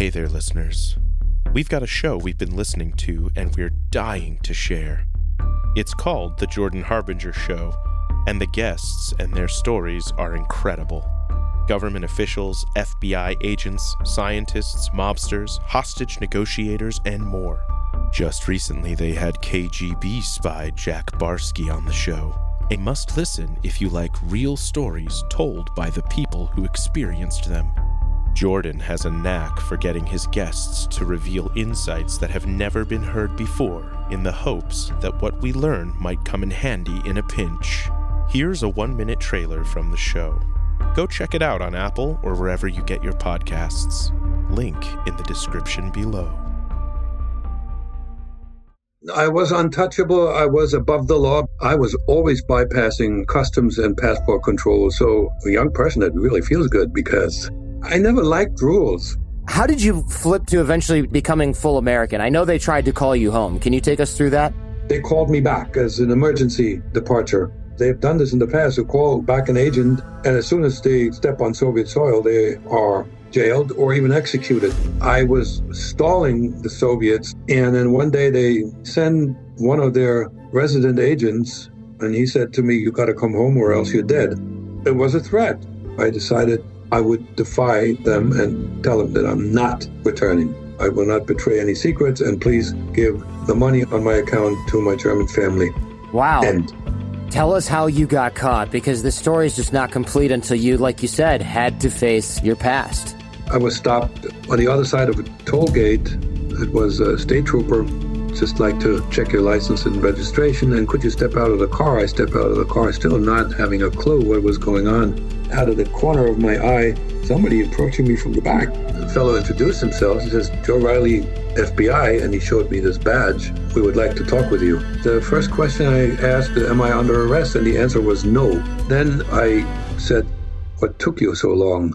Hey there, listeners. We've got a show we've been listening to and we're dying to share. It's called The Jordan Harbinger Show, and the guests and their stories are incredible. Government officials, FBI agents, scientists, mobsters, hostage negotiators, and more. Just recently, they had KGB spy Jack Barsky on the show. A must listen if you like real stories told by the people who experienced them. Jordan has a knack for getting his guests to reveal insights that have never been heard before, in the hopes that what we learn might come in handy in a pinch. Here's a one minute trailer from the show. Go check it out on Apple or wherever you get your podcasts. Link in the description below. I was untouchable. I was above the law. I was always bypassing customs and passport control. So, a young person, it really feels good because I never liked rules. How did you flip to eventually becoming full American? I know they tried to call you home. Can you take us through that? They called me back as an emergency departure. They've done this in the past. They call back an agent, and as soon as they step on Soviet soil, they are jailed or even executed. I was stalling the Soviets, and then one day they send one of their resident agents, and he said to me, You got to come home or else you're dead. It was a threat. I decided I would defy them and tell them that I'm not returning. I will not betray any secrets, and please give the money on my account to my German family. Wow. End. Tell us how you got caught because the story is just not complete until you, like you said, had to face your past. I was stopped on the other side of a toll gate. It was a state trooper, just like to check your license and registration. And could you step out of the car? I step out of the car, still not having a clue what was going on. Out of the corner of my eye, somebody approaching me from the back. The fellow introduced himself. He says, Joe Riley, FBI, and he showed me this badge. We would like to talk with you. The first question I asked, Am I under arrest? And the answer was no. Then I said, What took you so long?